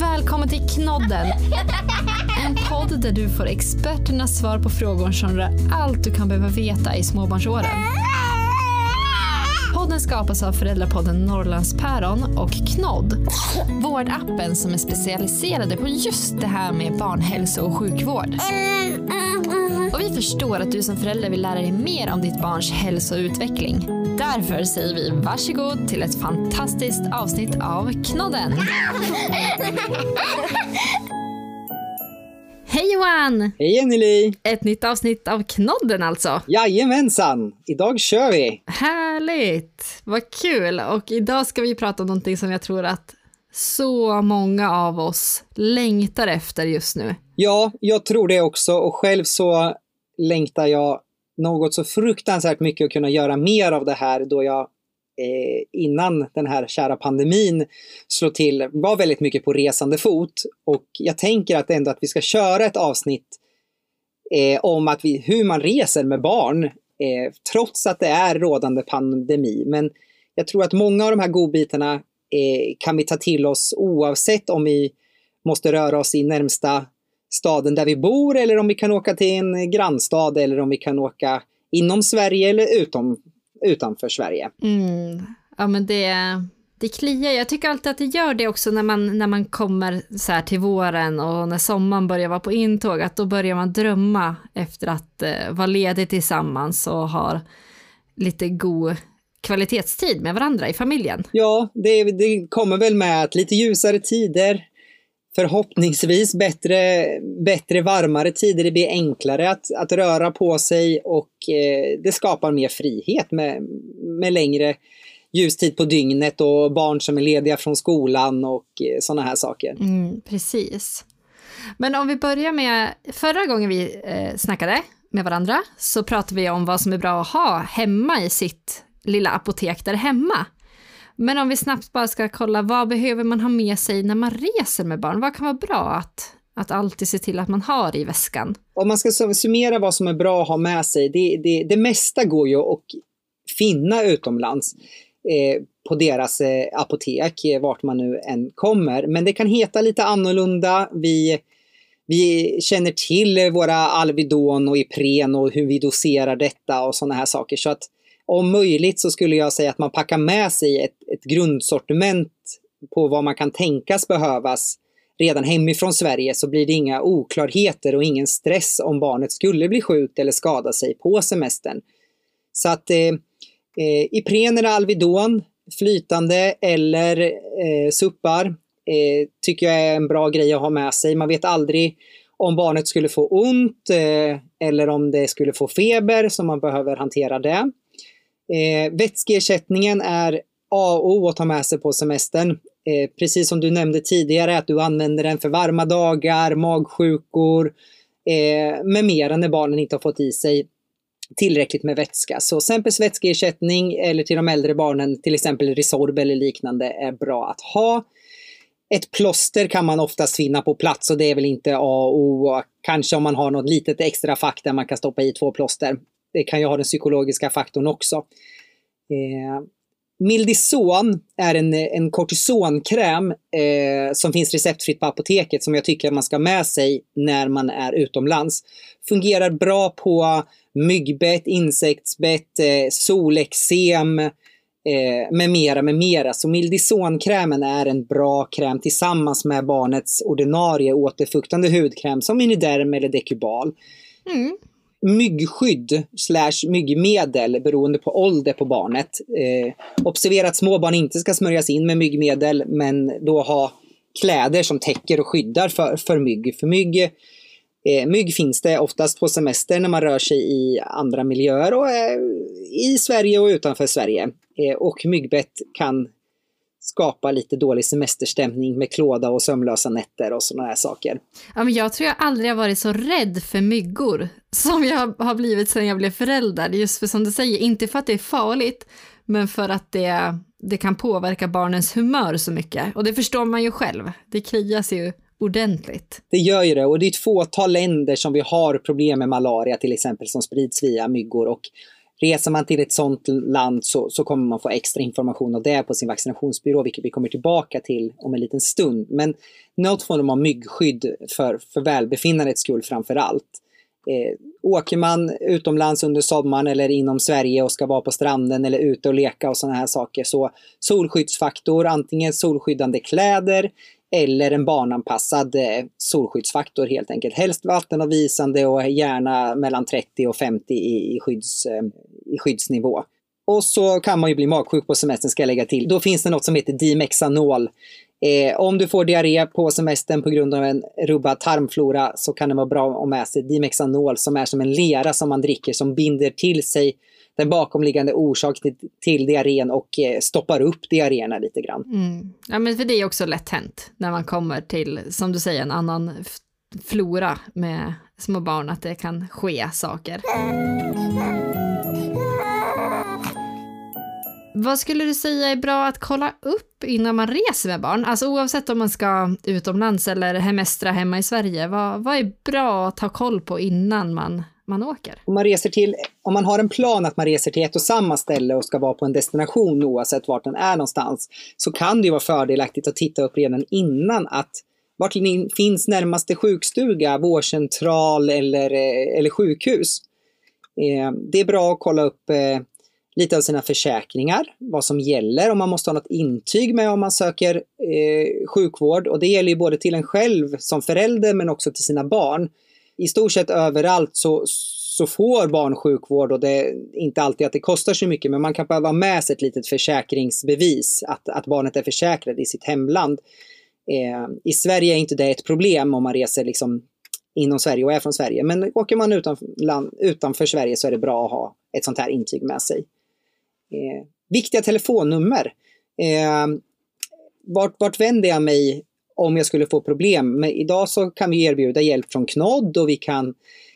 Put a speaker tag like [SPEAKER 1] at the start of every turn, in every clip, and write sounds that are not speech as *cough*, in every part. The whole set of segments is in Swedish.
[SPEAKER 1] Välkommen till Knodden! En podd där du får experternas svar på frågor som rör allt du kan behöva veta i småbarnsåren. Podden skapas av föräldrapodden Norrlandspäron och Knodd. Vårdappen som är specialiserade på just det här med barnhälso och sjukvård. Och vi förstår att du som förälder vill lära dig mer om ditt barns hälso och utveckling. Därför säger vi varsågod till ett fantastiskt avsnitt av Knodden. *laughs* Hej Johan!
[SPEAKER 2] Hej Anneli!
[SPEAKER 1] Ett nytt avsnitt av Knodden alltså.
[SPEAKER 2] Jajamensan! Idag kör vi!
[SPEAKER 1] Härligt! Vad kul! Och idag ska vi prata om någonting som jag tror att så många av oss längtar efter just nu.
[SPEAKER 2] Ja, jag tror det också och själv så längtar jag något så fruktansvärt mycket att kunna göra mer av det här då jag eh, innan den här kära pandemin slog till var väldigt mycket på resande fot. Och jag tänker att ändå att vi ska köra ett avsnitt eh, om att vi, hur man reser med barn eh, trots att det är rådande pandemi. Men jag tror att många av de här godbitarna eh, kan vi ta till oss oavsett om vi måste röra oss i närmsta staden där vi bor eller om vi kan åka till en grannstad eller om vi kan åka inom Sverige eller utom, utanför Sverige.
[SPEAKER 1] Mm. Ja men det, det kliar. Jag tycker alltid att det gör det också när man, när man kommer så här till våren och när sommaren börjar vara på intåg, att då börjar man drömma efter att eh, vara ledig tillsammans och ha lite god kvalitetstid med varandra i familjen.
[SPEAKER 2] Ja, det, det kommer väl med att lite ljusare tider, förhoppningsvis bättre, bättre varmare tider. Det blir enklare att, att röra på sig och eh, det skapar mer frihet med, med längre ljustid på dygnet och barn som är lediga från skolan och eh, sådana här saker.
[SPEAKER 1] Mm, precis. Men om vi börjar med, förra gången vi eh, snackade med varandra så pratade vi om vad som är bra att ha hemma i sitt lilla apotek där hemma. Men om vi snabbt bara ska kolla, vad behöver man ha med sig när man reser med barn? Vad kan vara bra att, att alltid se till att man har i väskan?
[SPEAKER 2] Om man ska summera vad som är bra att ha med sig, det, det, det mesta går ju att finna utomlands eh, på deras eh, apotek, eh, vart man nu än kommer. Men det kan heta lite annorlunda. Vi, vi känner till våra Alvedon och Ipren och hur vi doserar detta och sådana här saker. Så att om möjligt så skulle jag säga att man packar med sig ett, ett grundsortiment på vad man kan tänkas behövas redan hemifrån Sverige så blir det inga oklarheter och ingen stress om barnet skulle bli sjukt eller skada sig på semestern. Så att eh, eh Ipren eller Alvedon, flytande eller eh, suppar, eh, tycker jag är en bra grej att ha med sig. Man vet aldrig om barnet skulle få ont eh, eller om det skulle få feber så man behöver hantera det. Eh, vätskeersättningen är A och O att ta med sig på semestern. Eh, precis som du nämnde tidigare att du använder den för varma dagar, magsjukor eh, med mera när barnen inte har fått i sig tillräckligt med vätska. Så Sempers vätskeersättning eller till de äldre barnen till exempel Resorb eller liknande är bra att ha. Ett plåster kan man oftast finna på plats och det är väl inte A och O. Kanske om man har något litet extra fack där man kan stoppa i två plåster det kan ju ha den psykologiska faktorn också. Eh, Mildison är en, en kortisonkräm eh, som finns receptfritt på apoteket som jag tycker att man ska ha med sig när man är utomlands. Fungerar bra på myggbett, insektsbett, eh, solexem eh, med mera, med mera. Så Mildisonkrämen är en bra kräm tillsammans med barnets ordinarie återfuktande hudkräm som Miniderm eller Decubal. Mm myggskydd slash myggmedel beroende på ålder på barnet. Eh, observera att små barn inte ska smörjas in med myggmedel men då ha kläder som täcker och skyddar för, för mygg. För mygg, eh, mygg finns det oftast på semester när man rör sig i andra miljöer och eh, i Sverige och utanför Sverige. Eh, och myggbett kan skapa lite dålig semesterstämning med klåda och sömnlösa nätter och sådana här saker.
[SPEAKER 1] Ja, men jag tror jag aldrig har varit så rädd för myggor som jag har blivit sedan jag blev förälder. Just för som du säger, inte för att det är farligt, men för att det, det kan påverka barnens humör så mycket. Och det förstår man ju själv. Det klias ju ordentligt.
[SPEAKER 2] Det gör ju det och det är ett fåtal länder som vi har problem med malaria till exempel som sprids via myggor och Reser man till ett sådant land så, så kommer man få extra information av det på sin vaccinationsbyrå, vilket vi kommer tillbaka till om en liten stund. Men något form av myggskydd för, för välbefinnandets skull framför allt. Eh, åker man utomlands under sommaren eller inom Sverige och ska vara på stranden eller ute och leka och sådana här saker så solskyddsfaktor, antingen solskyddande kläder eller en barnanpassad eh, solskyddsfaktor helt enkelt. Helst vattenavvisande och gärna mellan 30 och 50 i, i, skydds, eh, i skyddsnivå. Och så kan man ju bli magsjuk på semestern ska jag lägga till. Då finns det något som heter Dimexanol. Eh, om du får diarré på semestern på grund av en rubbad tarmflora så kan det vara bra att ha med sig Dimexanol som är som en lera som man dricker som binder till sig den bakomliggande orsaken till, till diarrén och eh, stoppar upp diarréerna lite grann.
[SPEAKER 1] Mm. Ja, men för det är också lätt hänt när man kommer till, som du säger, en annan flora med små barn, att det kan ske saker. Vad skulle du säga är bra att kolla upp innan man reser med barn? Alltså oavsett om man ska utomlands eller hemestra hemma i Sverige, vad, vad är bra att ha koll på innan man man åker.
[SPEAKER 2] Om man, reser till, om man har en plan att man reser till ett och samma ställe och ska vara på en destination oavsett vart den är någonstans, så kan det ju vara fördelaktigt att titta upp redan innan att vart finns närmaste sjukstuga, vårdcentral eller, eh, eller sjukhus. Eh, det är bra att kolla upp eh, lite av sina försäkringar, vad som gäller, om man måste ha något intyg med om man söker eh, sjukvård. Och det gäller ju både till en själv som förälder men också till sina barn i stort sett överallt så, så får barn sjukvård och det är inte alltid att det kostar så mycket men man kan behöva med sig ett litet försäkringsbevis att, att barnet är försäkrat i sitt hemland. Eh, I Sverige är inte det ett problem om man reser liksom inom Sverige och är från Sverige men åker man utanför, land, utanför Sverige så är det bra att ha ett sånt här intyg med sig. Eh, viktiga telefonnummer. Eh, vart, vart vänder jag mig om jag skulle få problem. Men idag så kan vi erbjuda hjälp från Knodd och vi kan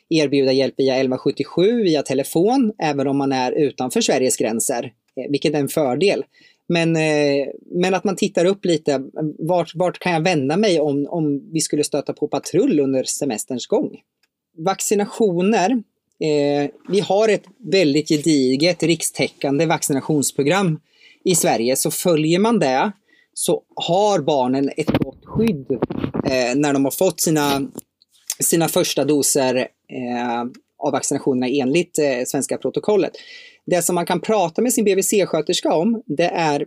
[SPEAKER 2] erbjuda hjälp via 1177 via telefon, även om man är utanför Sveriges gränser, eh, vilket är en fördel. Men, eh, men att man tittar upp lite, vart, vart kan jag vända mig om, om vi skulle stöta på patrull under semesterns gång? Vaccinationer. Eh, vi har ett väldigt gediget rikstäckande vaccinationsprogram i Sverige, så följer man det så har barnen ett gott skydd eh, när de har fått sina, sina första doser eh, av vaccinationerna enligt eh, svenska protokollet. Det som man kan prata med sin BVC-sköterska om, det är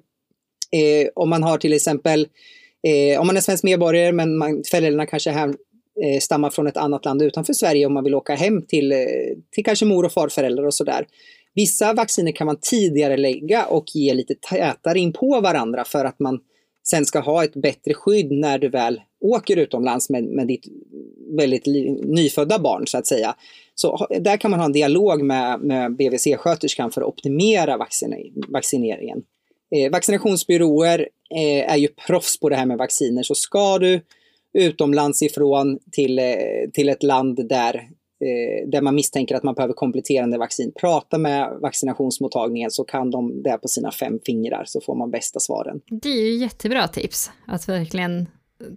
[SPEAKER 2] eh, om man har till exempel eh, om man är svensk medborgare men man, föräldrarna kanske här, eh, stammar från ett annat land utanför Sverige om man vill åka hem till, eh, till kanske mor och farföräldrar och sådär. Vissa vacciner kan man tidigare lägga och ge lite tätare in på varandra för att man sen ska ha ett bättre skydd när du väl åker utomlands med, med ditt väldigt nyfödda barn så att säga. Så där kan man ha en dialog med, med BVC-sköterskan för att optimera vaccineringen. Eh, vaccinationsbyråer eh, är ju proffs på det här med vacciner, så ska du utomlands ifrån till, eh, till ett land där eh, där man misstänker att man behöver kompletterande vaccin, prata med vaccinationsmottagningen så kan de det på sina fem fingrar så får man bästa svaren.
[SPEAKER 1] Det är ju jättebra tips, att verkligen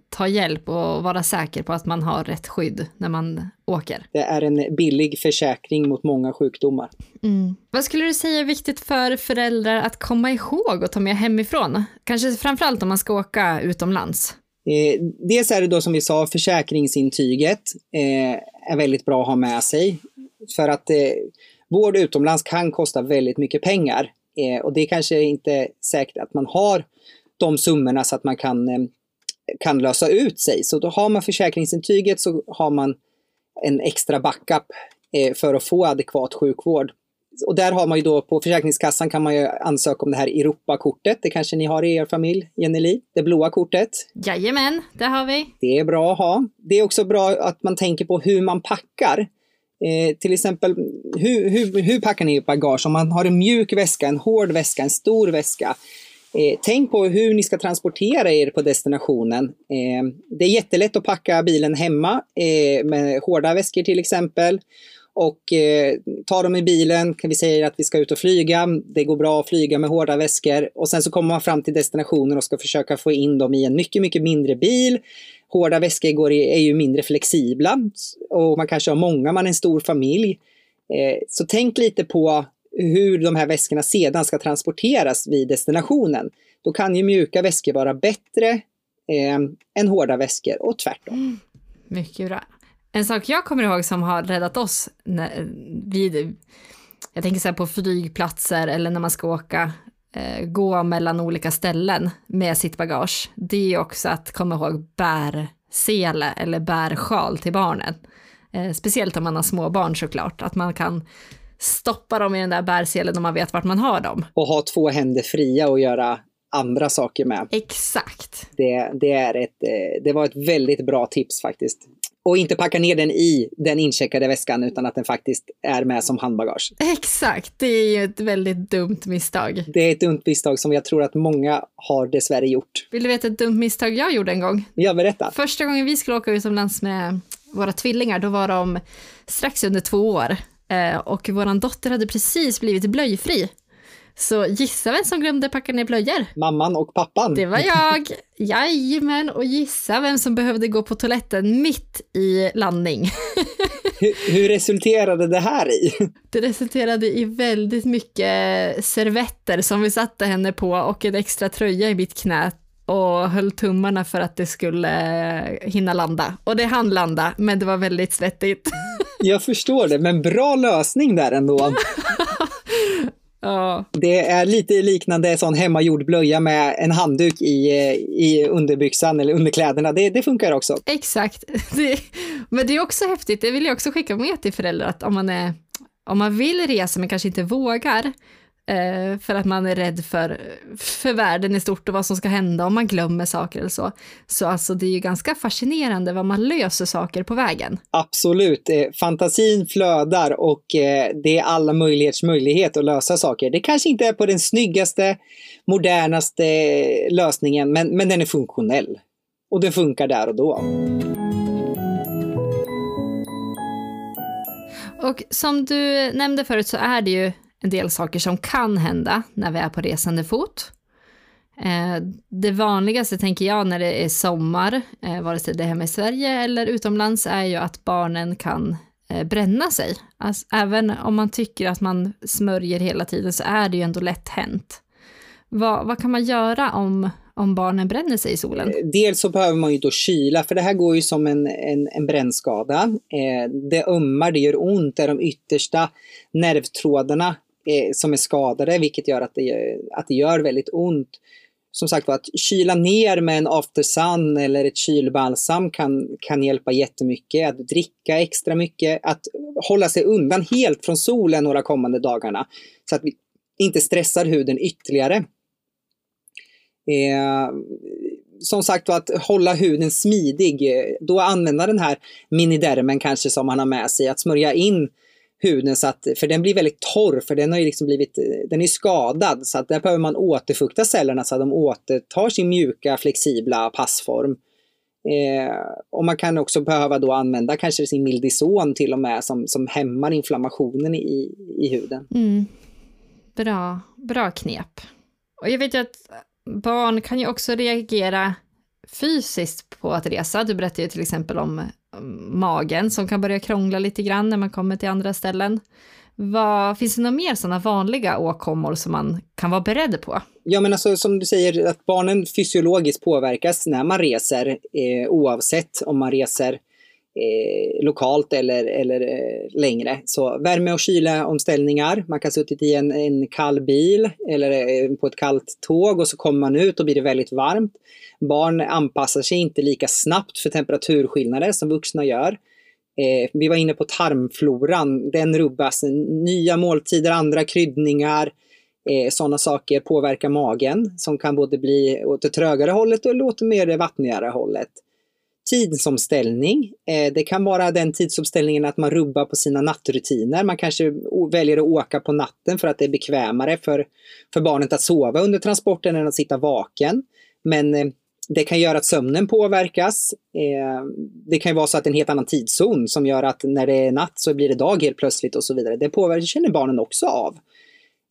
[SPEAKER 1] ta hjälp och vara säker på att man har rätt skydd när man åker.
[SPEAKER 2] Det är en billig försäkring mot många sjukdomar.
[SPEAKER 1] Mm. Vad skulle du säga är viktigt för föräldrar att komma ihåg och ta med hemifrån? Kanske framförallt om man ska åka utomlands?
[SPEAKER 2] Eh, dels är det då som vi sa försäkringsintyget eh, är väldigt bra att ha med sig. För att eh, vård utomlands kan kosta väldigt mycket pengar. Eh, och det är kanske inte säkert att man har de summorna så att man kan, eh, kan lösa ut sig. Så då har man försäkringsintyget så har man en extra backup eh, för att få adekvat sjukvård och där har man ju då på Försäkringskassan kan man ju ansöka om det här Europakortet. Det kanske ni har i er familj, Jenny Det blåa kortet.
[SPEAKER 1] Jajamän, det har vi.
[SPEAKER 2] Det är bra att ha. Det är också bra att man tänker på hur man packar. Eh, till exempel, hur, hur, hur packar ni bagage? Om man har en mjuk väska, en hård väska, en stor väska. Eh, tänk på hur ni ska transportera er på destinationen. Eh, det är jättelätt att packa bilen hemma eh, med hårda väskor till exempel och eh, tar dem i bilen, kan vi säga att vi ska ut och flyga. Det går bra att flyga med hårda väskor och sen så kommer man fram till destinationen och ska försöka få in dem i en mycket, mycket mindre bil. Hårda väskor går i, är ju mindre flexibla och man kanske har många, man är en stor familj. Eh, så tänk lite på hur de här väskorna sedan ska transporteras vid destinationen. Då kan ju mjuka väskor vara bättre eh, än hårda väskor och tvärtom. Mm.
[SPEAKER 1] Mycket bra. En sak jag kommer ihåg som har räddat oss när, vid, jag tänker så här på flygplatser eller när man ska åka, eh, gå mellan olika ställen med sitt bagage, det är också att komma ihåg bärsele eller bärsjal till barnen. Eh, speciellt om man har små barn såklart, att man kan stoppa dem i den där bärselen om man vet vart man har dem.
[SPEAKER 2] Och ha två händer fria och göra andra saker med.
[SPEAKER 1] Exakt.
[SPEAKER 2] Det, det, är ett, eh, det var ett väldigt bra tips faktiskt. Och inte packa ner den i den incheckade väskan utan att den faktiskt är med som handbagage.
[SPEAKER 1] Exakt, det är ju ett väldigt dumt misstag.
[SPEAKER 2] Det är ett dumt misstag som jag tror att många har dessvärre gjort.
[SPEAKER 1] Vill du veta ett dumt misstag jag gjorde en gång?
[SPEAKER 2] Ja, berätta.
[SPEAKER 1] Första gången vi skulle åka utomlands med våra tvillingar, då var de strax under två år. Eh, och vår dotter hade precis blivit blöjfri. Så gissa vem som glömde packa ner blöjor?
[SPEAKER 2] Mamman och pappan.
[SPEAKER 1] Det var jag. Jajamän, och gissa vem som behövde gå på toaletten mitt i landning. *laughs*
[SPEAKER 2] hur, hur resulterade det här i?
[SPEAKER 1] Det resulterade i väldigt mycket servetter som vi satte henne på och en extra tröja i mitt knä och höll tummarna för att det skulle hinna landa. Och det hann landa, men det var väldigt svettigt. *laughs*
[SPEAKER 2] Jag förstår det, men bra lösning där ändå. *laughs*
[SPEAKER 1] Ja.
[SPEAKER 2] Det är lite liknande sån hemmagjord blöja med en handduk i, i underbyxan eller underkläderna. Det, det funkar också.
[SPEAKER 1] Exakt. *laughs* Det, men det är också häftigt, det vill jag också skicka med till föräldrar, att om man, är, om man vill resa men kanske inte vågar, Eh, för att man är rädd för, för världen i stort och vad som ska hända om man glömmer saker eller så. Så alltså det är ju ganska fascinerande vad man löser saker på vägen.
[SPEAKER 2] Absolut, eh, fantasin flödar och eh, det är alla möjligheters möjlighet att lösa saker. Det kanske inte är på den snyggaste, modernaste lösningen, men, men den är funktionell. Och det funkar där och då.
[SPEAKER 1] Och som du nämnde förut så är det ju en del saker som kan hända när vi är på resande fot. Eh, det vanligaste tänker jag när det är sommar, eh, vare sig det är hemma i Sverige eller utomlands, är ju att barnen kan eh, bränna sig. Alltså, även om man tycker att man smörjer hela tiden så är det ju ändå lätt hänt. Vad, vad kan man göra om, om barnen bränner sig i solen?
[SPEAKER 2] Dels så behöver man ju då kyla, för det här går ju som en, en, en brännskada. det ömmar, det gör ont, det är de yttersta nervtrådarna eh, som är skadade, vilket gör att det, att det gör väldigt ont. Som sagt att kyla ner med en after sun eller ett kylbalsam kan, kan hjälpa jättemycket. Att dricka extra mycket, att hålla sig undan helt från solen några kommande dagarna. Så att vi inte stressar huden ytterligare. Eh, som sagt att hålla huden smidig, då använda den här minidermen kanske som man har med sig, att smörja in huden så att, för den blir väldigt torr för den har ju liksom blivit, den är skadad så att där behöver man återfukta cellerna så att de återtar sin mjuka flexibla passform. Eh, och man kan också behöva då använda kanske sin Mildison till och med som, som hämmar inflammationen i, i huden.
[SPEAKER 1] Mm. Bra, bra knep. Och jag vet ju att barn kan ju också reagera fysiskt på att resa. Du berättade ju till exempel om magen som kan börja krångla lite grann när man kommer till andra ställen. Vad, finns det några mer sådana vanliga åkommor som man kan vara beredd på?
[SPEAKER 2] Ja men alltså som du säger att barnen fysiologiskt påverkas när man reser eh, oavsett om man reser eh, lokalt eller, eller eh, längre. Så värme och kylaomställningar. Man kan ha suttit i en, en kall bil eller eh, på ett kallt tåg och så kommer man ut och blir det väldigt varmt. Barn anpassar sig inte lika snabbt för temperaturskillnader som vuxna gör. Eh, vi var inne på tarmfloran, den rubbas. Nya måltider, andra kryddningar, eh, sådana saker påverkar magen som kan både bli åt det trögare hållet eller åt det mer vattnigare hållet. Tidsomställning, eh, det kan vara den tidsomställningen att man rubbar på sina nattrutiner. Man kanske väljer att åka på natten för att det är bekvämare för, för barnet att sova under transporten än att sitta vaken. Men eh, det kan göra att sömnen påverkas. Eh, det kan vara så att det är en helt annan tidszon som gör att när det är natt så blir det dag helt plötsligt och så vidare. Det påverkar, känner barnen också av.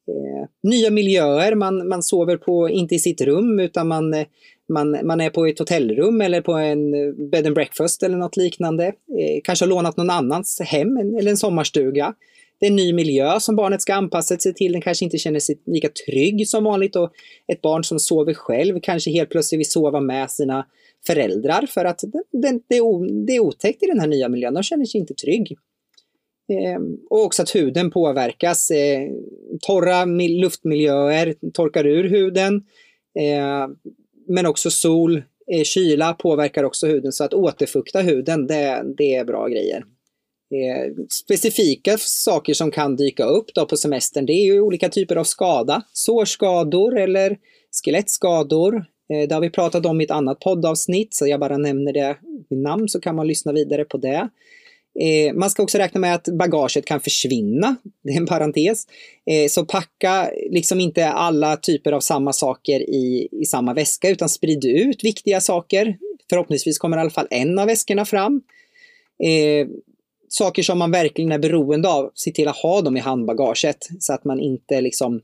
[SPEAKER 2] Eh, nya miljöer, man, man sover på, inte i sitt rum utan man, eh, man, man är på ett hotellrum eller på en eh, bed and breakfast eller något liknande. Eh, kanske har lånat någon annans hem eller en sommarstuga. det är en ny miljö som barnet ska anpassa sig till. Den kanske inte känner sig lika trygg som vanligt och ett barn som sover själv kanske helt plötsligt vill sova med sina föräldrar för att det, det, är, det är otäckt i den här nya miljön. De känner sig inte trygg. Eh, och också att huden påverkas. Eh, torra luftmiljöer torkar ur huden. Eh, men också sol, eh, kyla påverkar också huden så att återfukta huden, det, det är bra grejer. Eh, specifika saker som kan dyka upp då på semestern, det är ju olika typer av skada. Sårskador eller skelettskador. Eh, det har vi pratat om i ett annat poddavsnitt, så jag bara nämner det vid namn så kan man lyssna vidare på det. Eh, man ska också räkna med att bagaget kan försvinna, *laughs* det är en parentes. Eh, så packa liksom inte alla typer av samma saker i, i samma väska utan sprid ut viktiga saker. Förhoppningsvis kommer i alla fall en av väskorna fram. Eh, saker som man verkligen är beroende av, se till att ha dem i handbagaget så att man inte liksom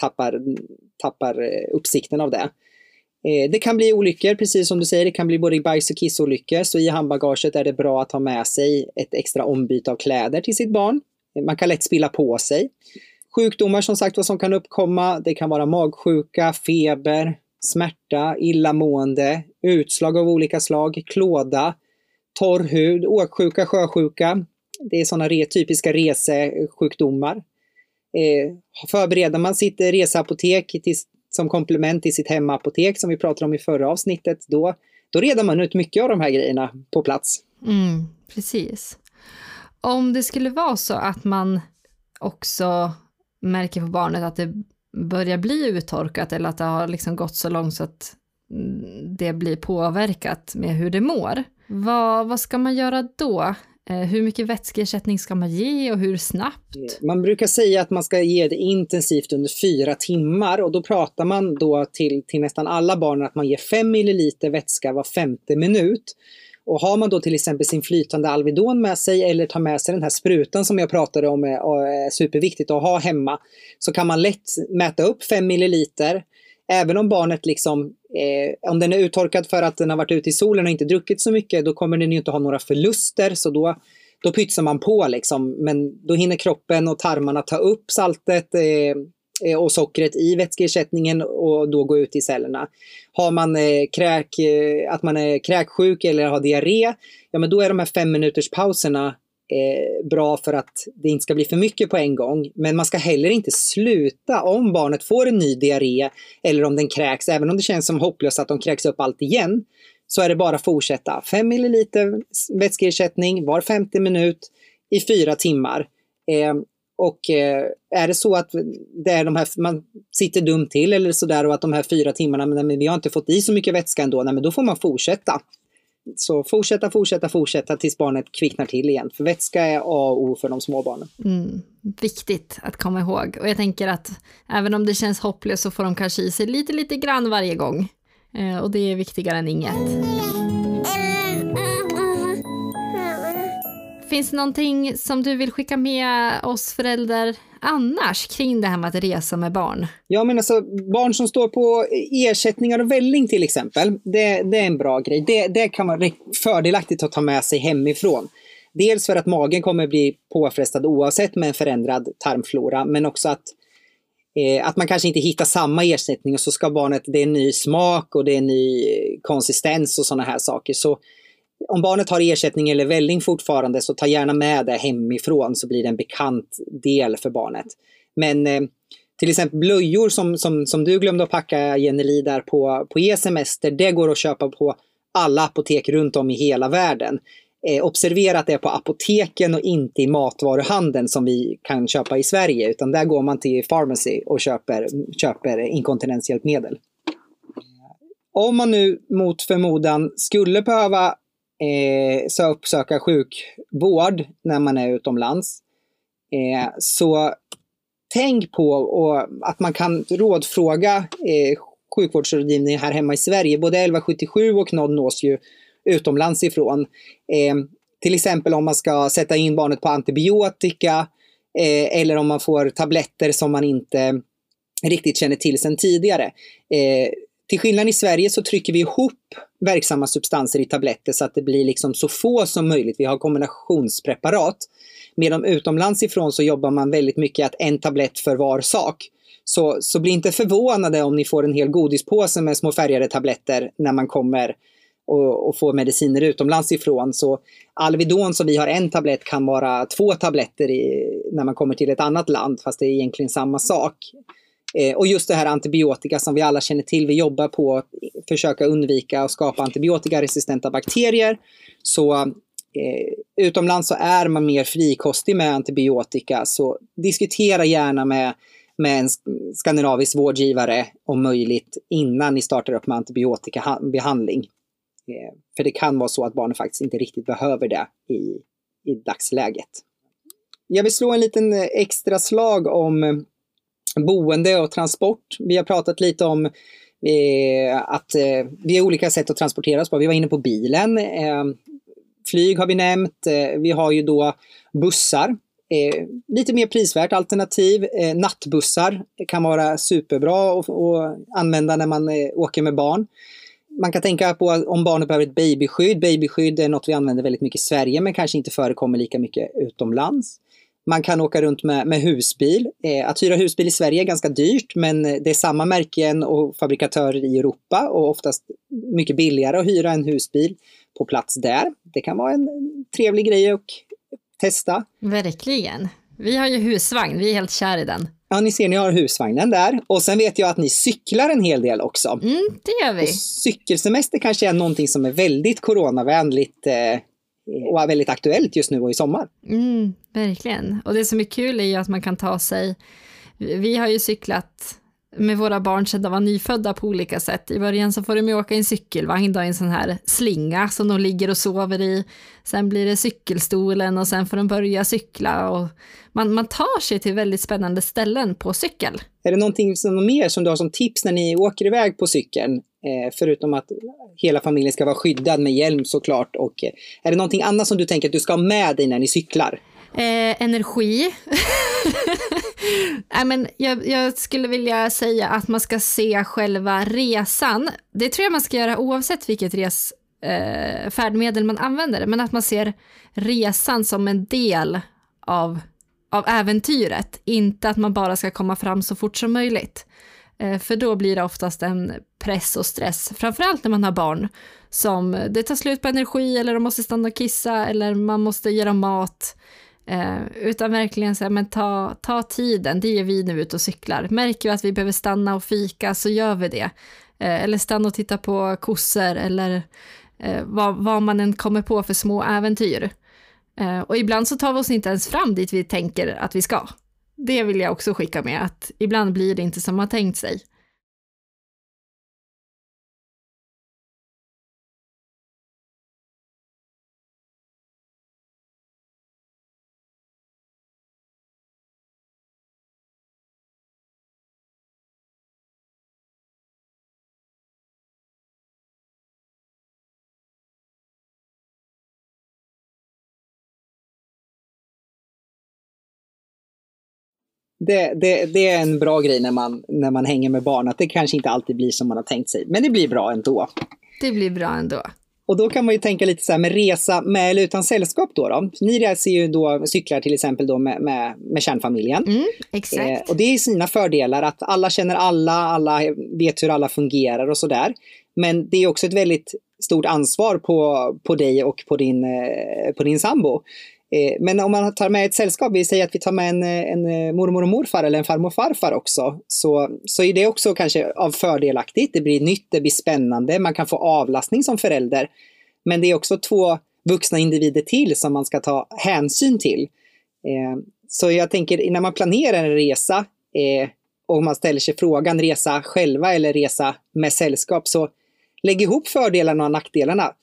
[SPEAKER 2] tappar, tappar eh, uppsikten av det. Eh, det kan bli olyckor, precis som du säger, det kan bli både bajs och kissolyckor. Så i handbagaget är det bra att ha med sig ett extra ombyte av kläder till sitt barn. Eh, man kan lätt spilla på sig. Sjukdomar som sagt vad som kan uppkomma, det kan vara magsjuka, feber, smärta, illamående, utslag av olika slag, klåda, torr hud, åksjuka, sjösjuka. Det är sådana re, typiska resesjukdomar. Eh, förbereder man sitt reseapotek till som komplement till sitt hemapotek som vi pratade om i förra avsnittet, då, då redar man ut mycket av de här grejerna på plats.
[SPEAKER 1] Mm, precis. Om det skulle vara så att man också märker på barnet att det börjar bli uttorkat eller att det har liksom gått så långt så att det blir påverkat med hur det mår. Vad, vad ska man göra då? Eh, hur mycket vätskeersättning ska man ge och hur snabbt?
[SPEAKER 2] Eh, man brukar säga att man ska ge det intensivt under fyra timmar och då pratar man då till, till nästan alla barn att man ger 5 ml vätska var femte minut. Och har man då till exempel sin flytande Alvedon med sig eller tar med sig den här sprutan som jag pratade om eh, är superviktigt att ha hemma så kan man lätt mäta upp 5 ml även om barnet liksom, eh, om den är uttorkad för att den har varit ute i solen och inte druckit så mycket, då kommer den ju inte ha några förluster. Så då, då pytsar man på liksom. Men då hinner kroppen och tarmarna ta upp saltet eh, eh och sockret i vätskeersättningen och då gå ut i cellerna. Har man eh, kräk, eh, att man är kräksjuk eller har diarré, ja men då är de här fem minuters pauserna eh, bra för att det inte ska bli för mycket på en gång. Men man ska heller inte sluta om barnet får en ny diarré eller om den kräks, även om det känns som hopplöst att de kräks upp allt igen. Så är det bara att fortsätta. 5 ml vätskeersättning var 50 minut i fyra timmar. Eh, och eh, är det så att det är de här, man sitter dumt till eller sådär och att de här fyra timmarna, men vi har inte fått i så mycket vätska ändå, nej, men då får man fortsätta. Så fortsätta, fortsätta, fortsätta tills barnet kvicknar till igen. För vätska är A och O för de små barnen.
[SPEAKER 1] Mm, viktigt att komma ihåg. Och jag tänker att även om det känns hopplöst så får de kanske i sig lite, lite grann varje gång. Eh, och det är viktigare än inget. Finns det någonting som du vill skicka med oss föräldrar annars kring det här med att resa med barn?
[SPEAKER 2] Ja, men alltså barn som står på ersättningar och välling till exempel, det, det är en bra grej. Det, det kan vara fördelaktigt att ta med sig hemifrån. Dels för att magen kommer bli påfrestad oavsett med en förändrad tarmflora, men också att eh, att man kanske inte hittar samma ersättning och så ska barnet, det är en ny smak och det är en ny konsistens och sådana här saker. Så om barnet har ersättning eller välling fortfarande så ta gärna med det hemifrån så blir det en bekant del för barnet. Men eh, till exempel blöjor som, som, som du glömde att packa Jenny där på, på e-semester, det går att köpa på alla apotek runt om i hela världen. Eh, observera att det är på apoteken och inte i matvaruhandeln som vi kan köpa i Sverige, utan där går man till Pharmacy och köper, köper inkontinenshjälpmedel. Om man nu mot förmodan skulle behöva eh, uppsöka sjukvård när man är utomlands. Eh, så tänk på och, att man kan rådfråga eh, sjukvårdsrådgivning här hemma i Sverige. Både 1177 och KNOD nås ju utomlands ifrån. Eh, till exempel om man ska sätta in barnet på antibiotika eh, eller om man får tabletter som man inte riktigt känner till sedan tidigare. Eh, till skillnad i Sverige så trycker vi ihop verksamma substanser i tabletter så att det blir liksom så få som möjligt. Vi har kombinationspreparat. Medan utomlands ifrån så jobbar man väldigt mycket att en tablett för var sak. Så, så bli inte förvånade om ni får en hel godispåse med små färgade tabletter när man kommer och, och får mediciner utomlands ifrån. Så Alvedon som vi har en tablett kan vara två tabletter i, när man kommer till ett annat land, fast det är egentligen samma sak. Eh, och just det här antibiotika som vi alla känner till, vi jobbar på att försöka undvika att skapa antibiotikaresistenta bakterier. Så eh, utomlands så är man mer frikostig med antibiotika, så diskutera gärna med med en skandinavisk vårdgivare om möjligt innan ni startar upp med antibiotikabehandling. Eh, för det kan vara så att barnen faktiskt inte riktigt behöver det i, i dagsläget. Jag vill slå en liten eh, extra slag om eh, boende och transport. Vi har pratat lite om eh, att eh, vi har olika sätt att transportera oss på. Vi var inne på bilen. Eh, flyg har vi nämnt. Vi har ju då bussar. lite mer prisvärt alternativ. nattbussar kan vara superbra att använda när man åker med barn man kan tänka på om barnet behöver ett babyskydd. Babyskydd är något vi använder väldigt mycket i Sverige men kanske inte förekommer lika mycket utomlands. Man kan åka runt med, med husbil. Eh, att hyra husbil i Sverige är ganska dyrt men det är samma märken och fabrikatörer i Europa och oftast mycket billigare att hyra en husbil på plats där. Det kan vara en trevlig grej att testa.
[SPEAKER 1] Verkligen. Vi har ju husvagn, vi är helt kär i den.
[SPEAKER 2] Ja, ni ser, ni har husvagnen där. Och sen vet jag att ni cyklar en hel del också.
[SPEAKER 1] Mm, det gör vi. Och
[SPEAKER 2] cykelsemester kanske är någonting som är väldigt coronavänligt eh, och är väldigt aktuellt just nu och i sommar.
[SPEAKER 1] Mm, verkligen. Och det som är kul är ju att man kan ta sig, vi har ju cyklat med våra barn sedan de var nyfödda på olika sätt. I början så får de ju åka i en cykelvagn, då, en sån här slinga som de ligger och sover i. Sen blir det cykelstolen och sen får de börja cykla. Och man, man tar sig till väldigt spännande ställen på cykel.
[SPEAKER 2] Är det någonting som, mer som du har som tips när ni åker iväg på cykeln? Eh, förutom att hela familjen ska vara skyddad med hjälm såklart. Och, eh, är det någonting annat som du tänker att du ska ha med dig när ni cyklar?
[SPEAKER 1] Eh, energi. *laughs* Nej, men jag, jag, skulle vilja säga att man ska se själva resan. Det tror jag man ska göra oavsett vilket res, eh, färdmedel man använder. Men att man ser resan som en del av, av äventyret. Inte att man bara ska komma fram så fort som möjligt. Eh, för då blir det oftast en press och stress. Framförallt när man har barn som det tar slut på energi eller de måste stanna och kissa eller man måste ge dem mat. Eh, utan verkligen så här, men ta, ta tiden, det är vi nu ute och cyklar. Märker vi att vi behöver stanna och fika så gör vi det. Eh, eller stanna och titta på kossor eller eh, vad, vad, man än kommer på för små äventyr. Eh, och ibland så tar vi oss inte ens fram dit vi tänker att vi ska. Det vill jag också skicka med, att ibland blir det inte som man tänkt sig.
[SPEAKER 2] Det, det, det, är en bra grej när man, när man hänger med barn, att det kanske inte alltid blir som man har tänkt sig. Men det blir bra ändå.
[SPEAKER 1] Det blir bra ändå.
[SPEAKER 2] Och då kan man ju tänka lite så här med resa med eller utan sällskap då. då. Ni reser ju då, cyklar till exempel då med, med, med kärnfamiljen.
[SPEAKER 1] Mm, exakt. Eh,
[SPEAKER 2] och det är sina fördelar att alla känner alla, alla vet hur alla fungerar och sådär. Men det är också ett väldigt stort ansvar på, på dig och på din, eh, på din sambo. Eh, men om man tar med ett sällskap, vi säger att vi tar med en, eh, en eh, mormor och morfar eller en farmor och farfar också, så, så är det också kanske av fördelaktigt. Det blir nytt, det blir spännande, man kan få avlastning som förälder. Men det är också två vuxna individer till som man ska ta hänsyn till. Så jag tänker när man planerar en resa och man ställer sig frågan resa själva eller resa med sällskap, så lägg ihop fördelarna och nackdelarna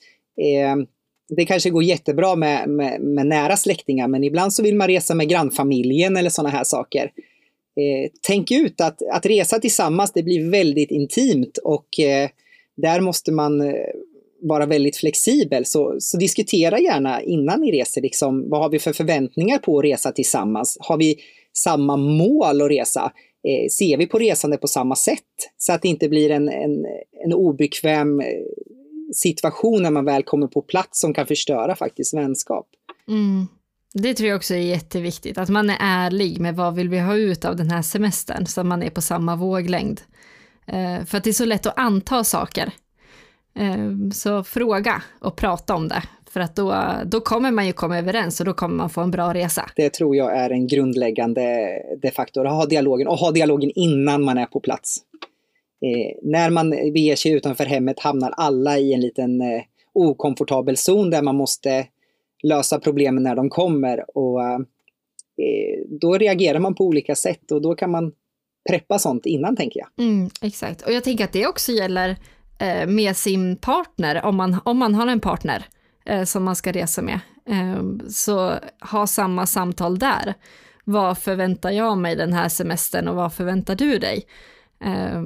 [SPEAKER 2] det kanske går jättebra med, med, med, nära släktingar, men ibland så vill man resa med grannfamiljen eller sådana här saker. Eh, tänk ut att, att resa tillsammans, det blir väldigt intimt och eh, där måste man eh, vara väldigt flexibel. Så, så, diskutera gärna innan ni reser, liksom, vad har vi för förväntningar på att resa tillsammans? Har vi samma mål att resa? eh, ser vi på resande på samma sätt? Så att det inte blir en, en, en obekväm eh, situation när man väl kommer på plats som kan förstöra faktiskt vänskap.
[SPEAKER 1] Mm. Det tror jag också är jätteviktigt, att man är ärlig med vad vill vi ha ut av den här semestern, så att man är på samma våglängd. Eh, för att det är så lätt att anta saker. Eh, så fråga och prata om det, för att då, då kommer man ju komma överens och då kommer man få en bra resa.
[SPEAKER 2] Det tror jag är en grundläggande de faktor, att ha dialogen och ha dialogen innan man är på plats. Eh, när man beger sig utanför hemmet hamnar alla i en liten eh, okomfortabel zon där man måste lösa problemen när de kommer. Och eh, Då reagerar man på olika sätt och då kan man preppa sånt innan tänker jag.
[SPEAKER 1] Mm, exakt, och jag tänker att det också gäller eh, med sin partner, om man, om man har en partner eh, som man ska resa med. Eh, så ha samma samtal där. Vad förväntar jag mig den här semestern och vad förväntar du dig? Eh,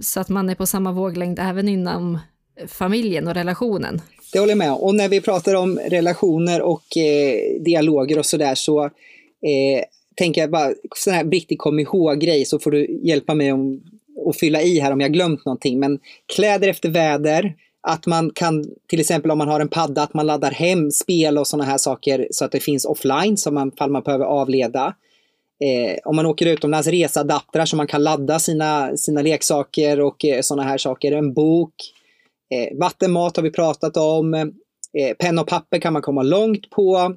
[SPEAKER 1] så att man är på samma våglängd även inom familjen och relationen.
[SPEAKER 2] Det håller jag med Och när vi pratar om relationer och eh, dialoger och sådär så eh, tänker jag bara, sån här riktig kom ihåg-grej så får du hjälpa mig om, att fylla i här om jag glömt någonting. Men kläder efter väder, att man kan, till exempel om man har en padda, att man laddar hem spel och sådana här saker så att det finns offline, så man, fall man behöver avleda. Eh, om man åker utomlands, resadaptrar så man kan ladda sina, sina leksaker och eh, sådana här saker. En bok, eh, vattenmat har vi pratat om. Eh, penna och papper kan man komma långt på.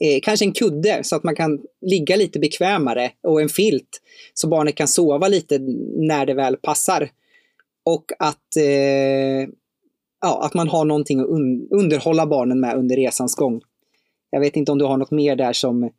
[SPEAKER 2] Eh, kanske en kudde så att man kan ligga lite bekvämare och en filt så barnet kan sova lite när det väl passar. Och att, eh, ja, att man har någonting att un underhålla barnen med under resans gång. Jag vet inte om du har något mer där som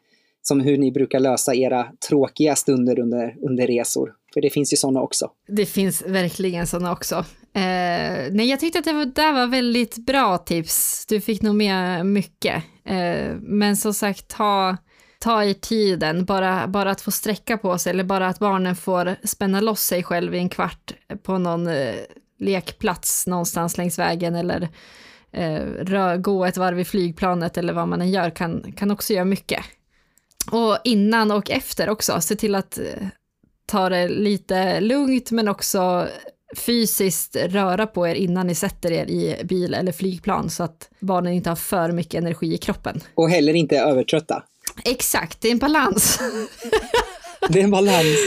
[SPEAKER 2] som hur ni brukar lösa era tråkiga stunder under, under resor. För det finns ju sådana också.
[SPEAKER 1] Det finns verkligen sådana också. Eh, nej, jag tyckte att det var, det var väldigt bra tips. Du fick nog med mycket. Eh, men som sagt, ta, ta i tiden. Bara, bara att få sträcka på sig eller bara att barnen får spänna loss sig själv i en kvart på någon eh, lekplats någonstans längs vägen eller eh, gå ett varv i flygplanet eller vad man än gör kan, kan också göra mycket. Och innan och efter också, se till att eh, ta det lite lugnt men också fysiskt röra på er innan ni sätter er i bil eller flygplan så att barnen inte har för mycket energi i kroppen.
[SPEAKER 2] Och heller inte är övertrötta.
[SPEAKER 1] Exakt, det är en balans. *laughs*
[SPEAKER 2] det är en balans.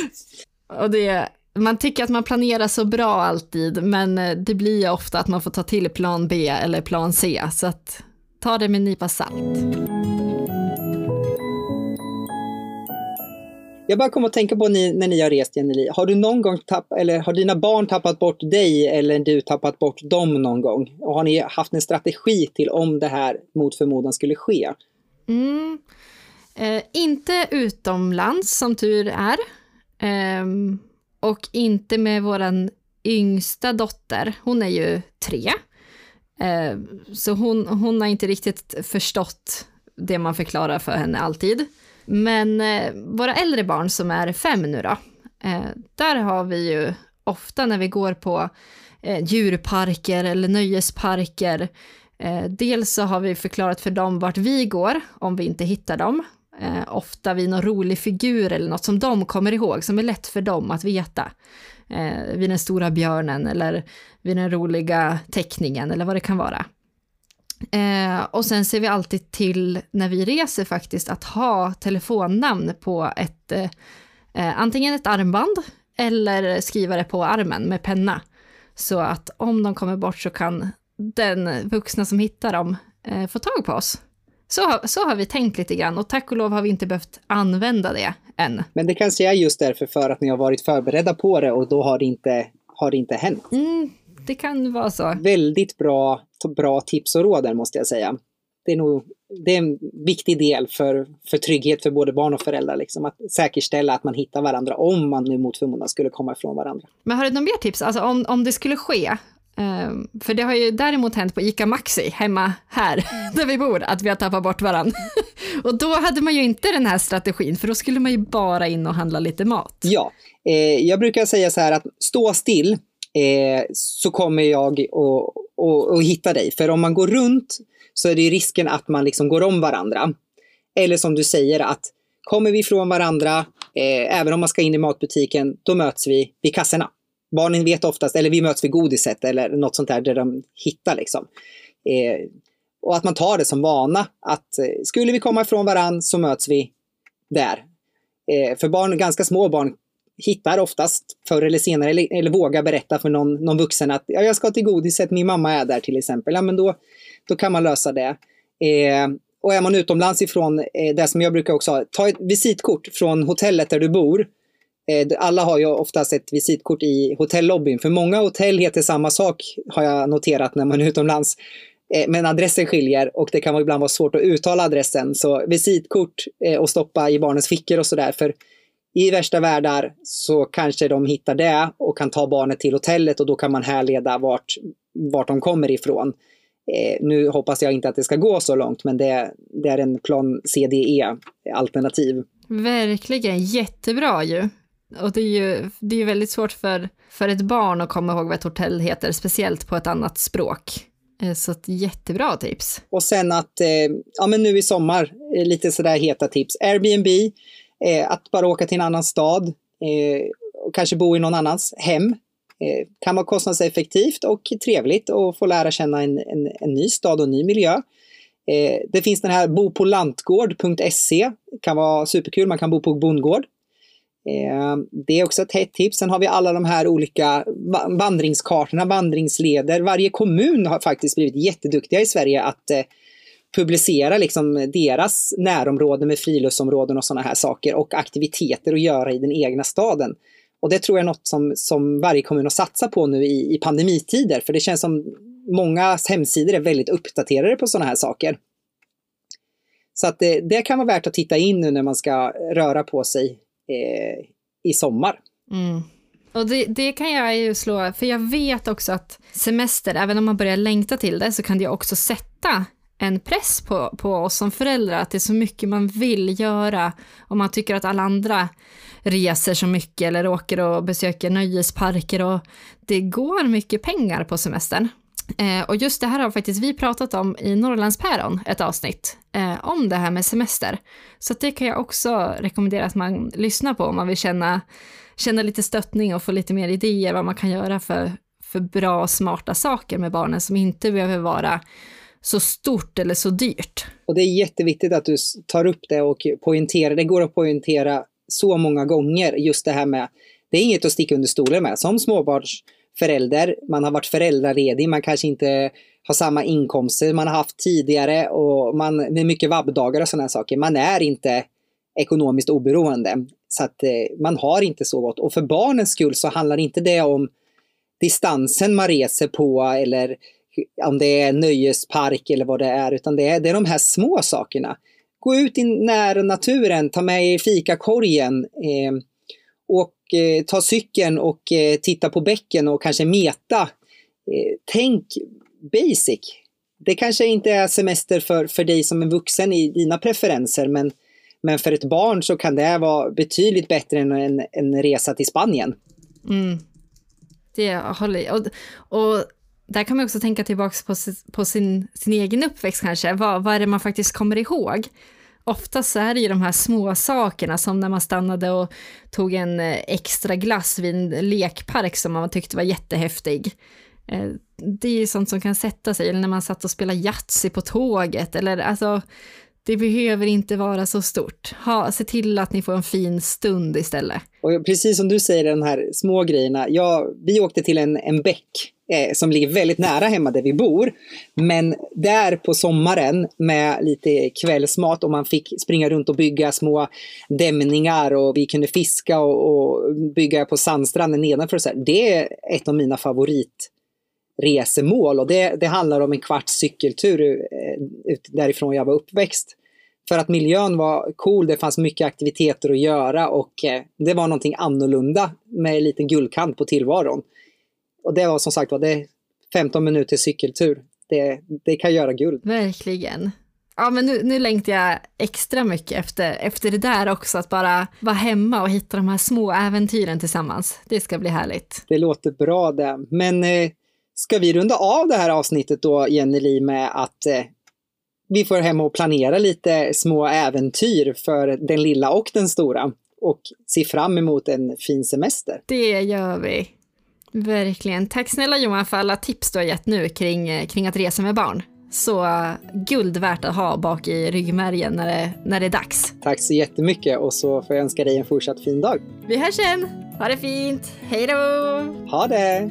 [SPEAKER 1] Och det, man tycker att man planerar så bra alltid, men eh, det blir ju ofta att man får ta till plan B eller plan C, så att ta det med en nypa salt.
[SPEAKER 2] Jag bara kom att tänka på ni, när ni har rest Jenny Har du någon gång tappat, eller har dina barn tappat bort dig eller du tappat bort dem någon gång? Och har ni haft en strategi till om det här mot förmodan skulle ske?
[SPEAKER 1] Mm. Eh, inte utomlands som tur är. Eh, och inte med våran yngsta dotter. Hon är ju tre. Eh, så hon, hon har inte riktigt förstått det man förklarar för henne alltid. Men eh, våra äldre barn som är fem nu då, eh, där har vi ju ofta när vi går på eh, djurparker eller nöjesparker, eh, dels så har vi förklarat för dem vart vi går om vi inte hittar dem. Eh, ofta vid någon rolig figur eller något som de kommer ihåg, som är lätt för dem att veta. Eh, vid den stora björnen eller vid den roliga teckningen eller vad det kan vara. Eh, och sen ser vi alltid till när vi reser faktiskt att ha telefonnamn på ett, eh, antingen ett armband eller skriva det på armen med penna. Så att om de kommer bort så kan den vuxna som hittar dem eh, få tag på oss. Så, så har vi tänkt lite grann och tack och lov har vi inte behövt använda det än.
[SPEAKER 2] Men det kanske är just därför för att ni har varit förberedda på det och då har det inte, har det inte hänt.
[SPEAKER 1] Mm, det kan vara så.
[SPEAKER 2] Väldigt bra, bra tips och råd där måste jag säga. Det är nog det är en viktig del för, för trygghet för både barn och föräldrar. Liksom, att säkerställa att man hittar varandra om man nu mot förmodan skulle komma ifrån varandra.
[SPEAKER 1] Men har du några mer tips? Alltså om, om det skulle ske, Um, för det har ju däremot hänt på ICA Maxi hemma här *laughs* där vi bor att vi har tappat bort varandra. *laughs* och då hade man ju inte den här strategin för då skulle man ju bara in och handla lite mat.
[SPEAKER 2] Ja, eh, jag brukar säga så här att stå still eh, så kommer jag att hitta dig. För om man går runt så är det risken att man liksom går om varandra. Eller som du säger att kommer vi ifrån varandra, Eh, även om man ska in i matbutiken, då möts vi vid kassorna. Barnen vet oftast, eller vi möts vid godiset eller något sånt där, där de hittar liksom. Eh, och att man tar det som vana, att eh, skulle vi komma ifrån varandra, så möts vi där. Eh, för barn, ganska små barn hittar oftast förr eller senare, eller, eller vågar berätta för någon, någon vuxen att ja, jag ska till godiset, min mamma är där till exempel. Ja, men då, då kan man lösa det. Eh, och är man utomlands ifrån, eh, det som jag brukar också ha, ta ett visitkort från hotellet där du bor. Eh, alla har ju oftast ett visitkort i hotellobbyn, för många hotell heter samma sak har jag noterat när man är utomlands. Eh, men adressen skiljer och det kan ibland vara svårt att uttala adressen. Så visitkort eh, och stoppa i barnens fickor och sådär. För i värsta världar så kanske de hittar det och kan ta barnet till hotellet och då kan man härleda vart, vart de kommer ifrån. Eh, nu hoppas jag inte att det ska gå så långt, men det, det är en plan CDE-alternativ.
[SPEAKER 1] Verkligen, jättebra ju. Och det är ju det är väldigt svårt för, för ett barn att komma ihåg vad ett hotell heter, speciellt på ett annat språk. Eh, så ett jättebra tips.
[SPEAKER 2] Och sen att, eh, ja men nu i sommar, eh, lite sådär heta tips. Airbnb, eh, att bara åka till en annan stad eh, och kanske bo i någon annans hem. Eh, kan vara kostnadseffektivt och trevligt och få lära känna en, en, en ny stad och en ny miljö. Eh, det finns den här bopolantgård.se, kan vara superkul, man kan bo på bondgård. Eh, det är också ett hett tips. Sen har vi alla de här olika vandringskartorna, vandringsleder. Varje kommun har faktiskt blivit jätteduktiga i Sverige att eh, publicera liksom deras närområden med friluftsområden och sådana här saker och aktiviteter att göra i den egna staden. Och det tror jag är något som, som varje kommun har satsat på nu i, i pandemitider, för det känns som många hemsidor är väldigt uppdaterade på sådana här saker. Så att det, det, kan vara värt att titta in nu när man ska röra på sig eh, i sommar.
[SPEAKER 1] Mm. Och det, det, kan jag ju slå, för jag vet också att semester, även om man börjar längta till det, så kan det också sätta en press på, på oss som föräldrar, att det är så mycket man vill göra, och man tycker att alla andra reser så mycket eller åker och besöker nöjesparker och det går mycket pengar på semestern. Eh, och just det här har faktiskt vi pratat om i Norrlandspäron, ett avsnitt, eh, om det här med semester. Så det kan jag också rekommendera att man lyssnar på om man vill känna, känna lite stöttning och få lite mer idéer vad man kan göra för, för bra och smarta saker med barnen som inte behöver vara så stort eller så dyrt.
[SPEAKER 2] Och det är jätteviktigt att du tar upp det och poängterar. Det går att poängtera så många gånger just det här med, det är inget att sticka under stolen med. Som småbarnsförälder, man har varit föräldraledig, man kanske inte har samma inkomster man har haft tidigare och man, det är mycket vabbdagar och sådana saker. Man är inte ekonomiskt oberoende. Så att eh, man har inte så gott. Och för barnens skull så handlar inte det om distansen man reser på eller om det är nöjespark eller vad det är, utan det är, det är de här små sakerna. Gå ut i nära naturen, ta med er fikakorgen eh, och eh, ta cykeln och eh, titta på bäcken och kanske meta. Eh, tänk basic. Det kanske inte är semester för, för dig som en vuxen i dina preferenser, men, men för ett barn så kan det vara betydligt bättre än en, en resa till Spanien.
[SPEAKER 1] Mm. Det håller och, och där kan man också tänka tillbaka på, på sin, sin egen uppväxt kanske. Vad, vad är det man faktiskt kommer ihåg? Oftast är det ju de här små sakerna som när man stannade och tog en eh, extra glass vid en lekpark som man tyckte var jättehäftig. Eh, det är ju sånt som kan sätta sig, eller när man satt och spelade Yatzy på tåget, eller alltså, det behöver inte vara så stort. Ha, se till att ni får en fin stund istället.
[SPEAKER 2] Och precis som du säger, de här små grejerna. Ja, vi åkte till en, en bäck eh, som ligger väldigt nära hemma där vi bor. Men där på sommaren med lite kvällsmat och man fick springa runt och bygga små dämningar och vi kunde fiska och, och bygga på sandstranden nedanför. Så här. Det är ett av mina favoritresemål och det, det handlar om en kvarts cykeltur ut därifrån jag var uppväxt. För att miljön var cool, det fanns mycket aktiviteter att göra och eh, det var någonting annorlunda med en liten guldkant på tillvaron. Och det var som sagt var, det 15 minuters cykeltur. Det, det kan göra guld.
[SPEAKER 1] Verkligen. Ja, men nu, nu längtar jag extra mycket efter, efter det där också, att bara vara hemma och hitta de här små äventyren tillsammans. Det ska bli härligt.
[SPEAKER 2] Det låter bra det. Men eh, ska vi runda av det här avsnittet då, Jenny Li, med att eh, vi får hem och planera lite små äventyr för den lilla och den stora. och ser fram emot en fin semester.
[SPEAKER 1] Det gör vi. Verkligen. Tack snälla Johan för alla tips du har gett nu kring, kring att resa med barn. Så guld värt att ha bak i ryggmärgen när det, när det är dags.
[SPEAKER 2] Tack så jättemycket och så får jag önska dig en fortsatt fin dag.
[SPEAKER 1] Vi hörs sen. Ha det fint. Hej då!
[SPEAKER 2] Ha det!